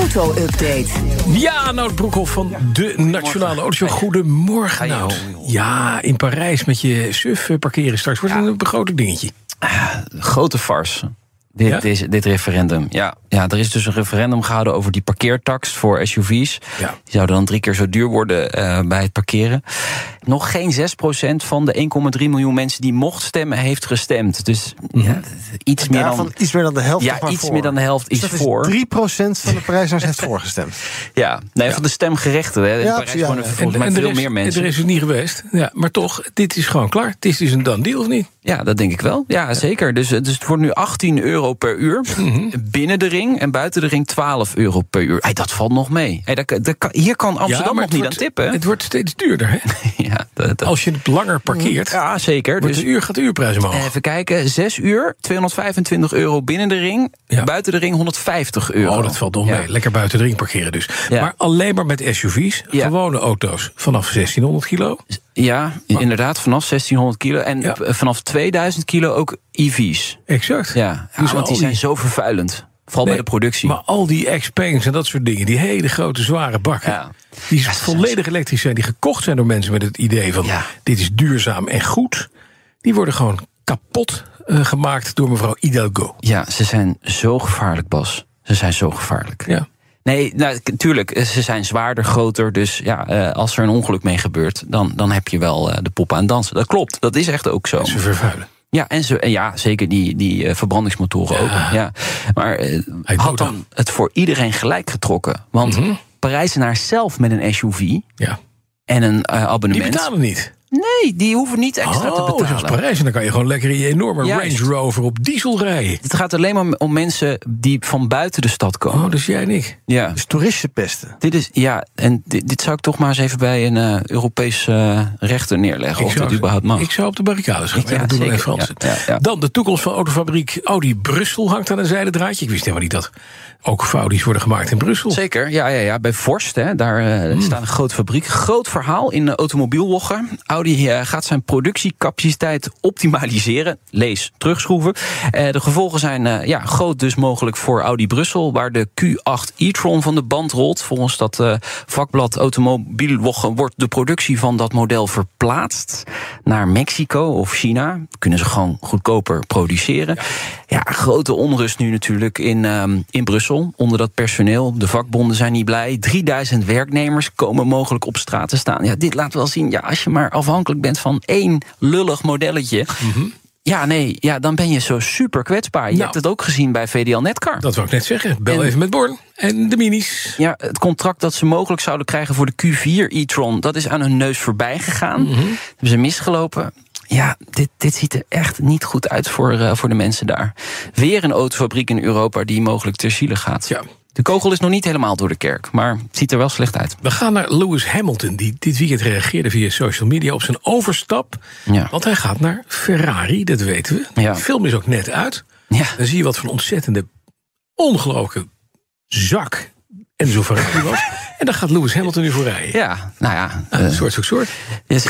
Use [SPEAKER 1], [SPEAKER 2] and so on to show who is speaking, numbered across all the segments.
[SPEAKER 1] Auto-update.
[SPEAKER 2] Ja, Nout Broekhoff van de Nationale Autoshow. Goedemorgen, Nout. Ja, in Parijs met je suf parkeren straks. Wordt een begroting dingetje.
[SPEAKER 3] Grote farce. Dit,
[SPEAKER 2] Ja?
[SPEAKER 3] dit referendum. Ja, ja, er is dus een referendum gehouden over die parkeertax voor SUV's.
[SPEAKER 2] Ja.
[SPEAKER 3] Die zouden dan drie keer zo duur worden eh, bij het parkeren. Nog geen 6% van de 1,3 miljoen mensen die mocht stemmen, heeft gestemd. Dus ja, iets meer dan.
[SPEAKER 4] iets meer dan de helft
[SPEAKER 3] Ja, iets
[SPEAKER 4] voor.
[SPEAKER 3] meer dan de helft
[SPEAKER 4] Dus
[SPEAKER 3] is
[SPEAKER 4] dat
[SPEAKER 3] voor.
[SPEAKER 4] 3% van de Parijzenaars heeft voorgestemd.
[SPEAKER 3] Ja, nee, van de stemgerechten. Hè. In
[SPEAKER 4] Ja,
[SPEAKER 3] Parijs
[SPEAKER 4] ja.
[SPEAKER 3] volgens mij
[SPEAKER 2] er
[SPEAKER 3] veel
[SPEAKER 2] is,
[SPEAKER 3] meer mensen.
[SPEAKER 2] Er is het niet geweest. Ja, maar toch, dit is gewoon klaar. Het is dus een done deal, of niet?
[SPEAKER 3] Ja, dat denk ik wel. Ja, zeker. Dus, dus het wordt nu 18 euro per uur.
[SPEAKER 2] Mhm.
[SPEAKER 3] Binnen de ring en buiten de ring 12 euro per uur. Hey, dat valt nog mee. Hey, dat, hier kan Amsterdam
[SPEAKER 2] ja,
[SPEAKER 3] nog niet
[SPEAKER 2] wordt,
[SPEAKER 3] aan tippen.
[SPEAKER 2] Het wordt steeds duurder, hè?
[SPEAKER 3] ja, dat,
[SPEAKER 2] Als je het langer parkeert,
[SPEAKER 3] ja, zeker. Dus
[SPEAKER 2] uur, gaat de uurprijs omhoog.
[SPEAKER 3] even kijken. 6 uur, 225 euro binnen de ring.
[SPEAKER 2] Ja.
[SPEAKER 3] Buiten de ring 150 euro.
[SPEAKER 2] Oh, dat valt nog mee. Lekker buiten de ring parkeren dus.
[SPEAKER 3] Ja.
[SPEAKER 2] Maar alleen maar met SUV's,
[SPEAKER 3] Ja.
[SPEAKER 2] gewone auto's vanaf 1600 kilo.
[SPEAKER 3] Ja, inderdaad, vanaf 1600 kilo. En
[SPEAKER 2] Ja.
[SPEAKER 3] eh, vanaf 2000 kilo ook EV's.
[SPEAKER 2] Exact.
[SPEAKER 3] Ja, ja,
[SPEAKER 2] Dus
[SPEAKER 3] want die zijn zo vervuilend. Vooral bij de productie.
[SPEAKER 2] Maar al die X-Pains en dat soort dingen, die hele grote zware bakken,
[SPEAKER 3] Ja.
[SPEAKER 2] die
[SPEAKER 3] Ja,
[SPEAKER 2] volledig elektrisch zijn, die gekocht zijn door mensen met het idee van
[SPEAKER 3] Ja.
[SPEAKER 2] dit is duurzaam en goed, die worden gewoon kapot eh, gemaakt door mevrouw Hidalgo.
[SPEAKER 3] Ja, ze zijn zo gevaarlijk, Bas. Ze zijn zo gevaarlijk.
[SPEAKER 2] Ja.
[SPEAKER 3] Nee, nou, tuurlijk, eh, ze zijn zwaarder, groter. Dus ja, eh, als er een ongeluk mee gebeurt, dan, dan heb je wel eh, de poppen aan het dansen. Dat klopt, dat is echt ook zo.
[SPEAKER 2] Ze vervuilen.
[SPEAKER 3] Ja, en ze, en ja zeker die, die verbrandingsmotoren ook. Ja. Maar
[SPEAKER 2] Hij
[SPEAKER 3] had dan het voor iedereen gelijk getrokken? Want
[SPEAKER 2] Mhm.
[SPEAKER 3] Parijzenaars zelf met een SUV
[SPEAKER 2] Ja.
[SPEAKER 3] en een eh,
[SPEAKER 2] Die
[SPEAKER 3] abonnement...
[SPEAKER 2] betalen niet.
[SPEAKER 3] Nee, die hoeven niet extra te
[SPEAKER 2] Oh,
[SPEAKER 3] betalen.
[SPEAKER 2] zoals Parijs. En dan kan je gewoon lekker in je enorme
[SPEAKER 3] Juist.
[SPEAKER 2] Range Rover op diesel rijden.
[SPEAKER 3] Het gaat alleen maar om mensen die van buiten de stad komen.
[SPEAKER 2] Oh, dus jij en ik.
[SPEAKER 3] Ja.
[SPEAKER 4] Dus toeristen pesten.
[SPEAKER 3] Dit is, ja, en dit, dit zou ik toch maar eens even bij een eh Europees eh, rechter neerleggen. of dat überhaupt mag.
[SPEAKER 2] ik zou op de barricades gaan.
[SPEAKER 3] Ja,
[SPEAKER 2] Ja, dat doen we
[SPEAKER 3] zeker.
[SPEAKER 2] Fransen.
[SPEAKER 3] Ja, ja, ja.
[SPEAKER 2] Dan de toekomst van autofabriek Audi Brussel hangt aan een zijden draadje. Ik wist helemaal niet dat ook Audi's worden gemaakt in Brussel.
[SPEAKER 3] Zeker, ja, ja, ja. Bij Vorst, hè, daar eh,
[SPEAKER 2] Hmm.
[SPEAKER 3] staat een grote fabriek. Groot verhaal in de automobielwogger. Audi eh, gaat zijn productiecapaciteit optimaliseren. Lees, terugschroeven. Eh, de gevolgen zijn eh, ja, groot dus mogelijk voor Audi Brussel... waar de Q8 e-tron van de band rolt. Volgens dat vakblad Automobielwogger wordt de productie van dat model verplaatst... naar Mexico of China. Kunnen ze gewoon goedkoper produceren. Ja, grote onrust nu natuurlijk in, ehm, in Brussel. Onder dat personeel. De vakbonden zijn niet blij. 3000 werknemers komen mogelijk op straat te staan. Ja, dit laat wel zien, ja, als je maar afhankelijk bent van één lullig modelletje. Ja, nee, ja, dan ben je zo super kwetsbaar. Je
[SPEAKER 2] Nou.
[SPEAKER 3] hebt het ook gezien bij VDL Netcar.
[SPEAKER 2] Dat wou ik net zeggen. Bel
[SPEAKER 3] En-
[SPEAKER 2] even met Born. En de minis.
[SPEAKER 3] Ja, het contract dat ze mogelijk zouden krijgen voor de Q4 e-tron... dat is aan hun neus voorbij gegaan.
[SPEAKER 2] Mhm.
[SPEAKER 3] Hebben ze misgelopen. Ja, dit, dit ziet er echt niet goed uit voor, eh, voor de mensen daar. Weer een autofabriek in Europa die mogelijk ter ziele gaat.
[SPEAKER 2] Ja.
[SPEAKER 3] De kogel is nog niet helemaal door de kerk, maar het ziet er wel slecht uit.
[SPEAKER 2] We gaan naar Lewis Hamilton, die dit weekend reageerde via social media op zijn overstap.
[SPEAKER 3] Ja.
[SPEAKER 2] Want hij gaat naar Ferrari, dat weten we.
[SPEAKER 3] Ja.
[SPEAKER 2] De film is ook net uit.
[SPEAKER 3] Ja.
[SPEAKER 2] Dan zie je wat voor een ontzettende, ongelooflijke zak Enzo Ferrari was. en daar gaat Lewis Hamilton nu voor rijden.
[SPEAKER 3] Ja, nou ja.
[SPEAKER 2] Ah,
[SPEAKER 3] eh,
[SPEAKER 2] soort, soort, soort.
[SPEAKER 3] Yes.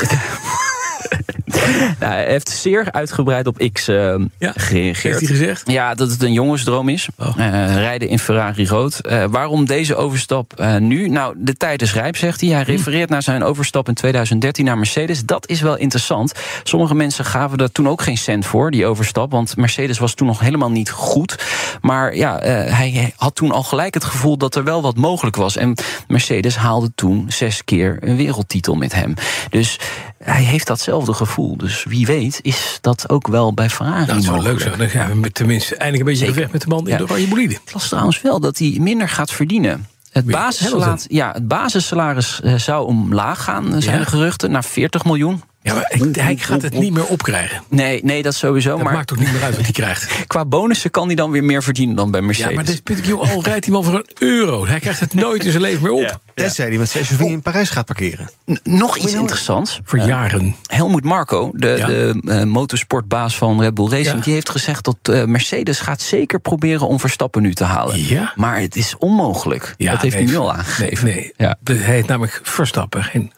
[SPEAKER 3] nou, hij heeft zeer uitgebreid op X eh,
[SPEAKER 2] Ja,
[SPEAKER 3] gereageerd.
[SPEAKER 2] heeft hij gezegd?
[SPEAKER 3] Ja, dat het een jongensdroom is.
[SPEAKER 2] Oh.
[SPEAKER 3] Eh, rijden in Ferrari rood. Eh, waarom deze overstap nu? Nou, de tijd is rijp, zegt hij. Hij
[SPEAKER 2] Hm.
[SPEAKER 3] refereert naar zijn overstap in 2013 naar Mercedes. Dat is wel interessant. Sommige mensen gaven daar toen ook geen cent voor, die overstap. Want Mercedes was toen nog helemaal niet goed. Maar ja, hij had toen al gelijk het gevoel dat er wel wat mogelijk was. En Mercedes haalde toen zes keer een wereldtitel met hem. Dus hij heeft datzelfde gevoel. Dus wie weet is dat ook wel bij Ferrari
[SPEAKER 2] Nou, het zou leuk zijn. Dan gaan we met- tenminste eindelijk een beetje
[SPEAKER 3] Zeker.
[SPEAKER 2] weg met de man in
[SPEAKER 3] Ja.
[SPEAKER 2] de oranje bolide.
[SPEAKER 3] Ik las trouwens wel dat hij minder gaat verdienen. Het basissalaris, ja, het basissalaris eh, zou omlaag gaan, eh, zijn
[SPEAKER 2] Ja?
[SPEAKER 3] de geruchten, naar 40 miljoen.
[SPEAKER 2] Ja, maar ik- hij gaat het niet meer opkrijgen.
[SPEAKER 3] Nee, nee, dat sowieso.
[SPEAKER 2] Dat
[SPEAKER 3] maar
[SPEAKER 2] maakt ook niet meer uit wat hij krijgt.
[SPEAKER 3] qua bonussen kan hij dan weer meer verdienen dan bij Mercedes.
[SPEAKER 2] Ja, maar dit punt, joh, al rijdt die man voor een euro. Hij krijgt het nooit in zijn leven meer op.
[SPEAKER 4] Tenzij hij met zijn SUV in Parijs gaat parkeren.
[SPEAKER 3] N- Nog iets interessants.
[SPEAKER 2] Voor jaren.
[SPEAKER 3] Helmoet Marco, de,
[SPEAKER 2] Ja.
[SPEAKER 3] de eh, motorsportbaas van Red Bull Racing,
[SPEAKER 2] Ja.
[SPEAKER 3] die heeft gezegd dat eh, Mercedes gaat zeker proberen om Verstappen nu te halen.
[SPEAKER 2] Ja.
[SPEAKER 3] Maar het is onmogelijk.
[SPEAKER 2] Ja,
[SPEAKER 3] dat heeft
[SPEAKER 2] nee,
[SPEAKER 3] hij nu al aangegeven.
[SPEAKER 2] Nee, nee.
[SPEAKER 3] Ja.
[SPEAKER 2] Hij heet namelijk Verstappen, geen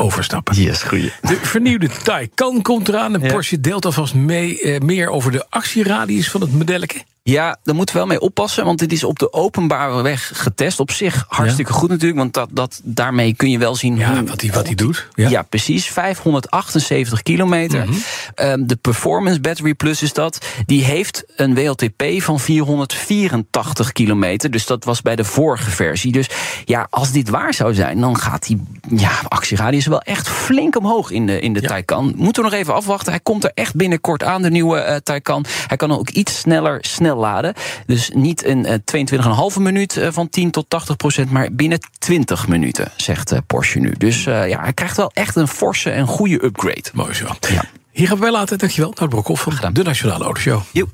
[SPEAKER 2] overstappen.
[SPEAKER 3] Yes, goeie.
[SPEAKER 2] De vernieuwde Taycan komt eraan. En
[SPEAKER 3] Ja.
[SPEAKER 2] Porsche deelt alvast mee, eh, meer over de actieradius van het modelletje.
[SPEAKER 3] Ja, daar moeten we wel mee oppassen, want dit is op de openbare weg getest. Op zich hartstikke goed natuurlijk, want dat, dat, daarmee kun je wel zien
[SPEAKER 2] Ja,
[SPEAKER 3] hoe
[SPEAKER 2] wat hij wat doet.
[SPEAKER 3] Ja, precies. 578 kilometer.
[SPEAKER 2] Mhm.
[SPEAKER 3] Ehm, de Performance Battery Plus is dat. Die heeft een WLTP van 484 kilometer. Dus dat was bij de vorige versie. Dus ja, als dit waar zou zijn, dan gaat die ja, actieradius wel echt flink omhoog in de, in de. Taycan. Moeten we nog even afwachten. Hij komt er echt binnenkort aan, de nieuwe eh Taycan. Hij kan ook iets sneller snel laden. Dus niet in eh 22,5 minuut eh, van 10 tot 80 procent, maar binnen 20 minuten, zegt eh, Porsche nu. Dus eh, ja, hij krijgt wel echt een forse en goede upgrade.
[SPEAKER 2] Mooi zo.
[SPEAKER 3] Ja.
[SPEAKER 2] Hier gaan we bij laten. Dankjewel. Nou, Brokhoff van
[SPEAKER 3] gedaan.
[SPEAKER 2] de Nationale Autoshow.
[SPEAKER 3] Joep.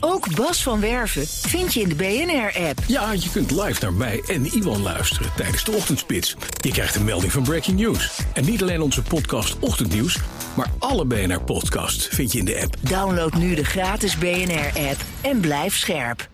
[SPEAKER 1] Ook Bas van Werven vind je in de BNR-app.
[SPEAKER 2] Ja, je kunt live naar mij en Iwan luisteren tijdens de ochtendspits. Je krijgt een melding van Breaking News. En niet alleen onze podcast Ochtendnieuws, maar alle BNR-podcasts vind je in de app.
[SPEAKER 1] Download nu de gratis BNR-app en blijf scherp.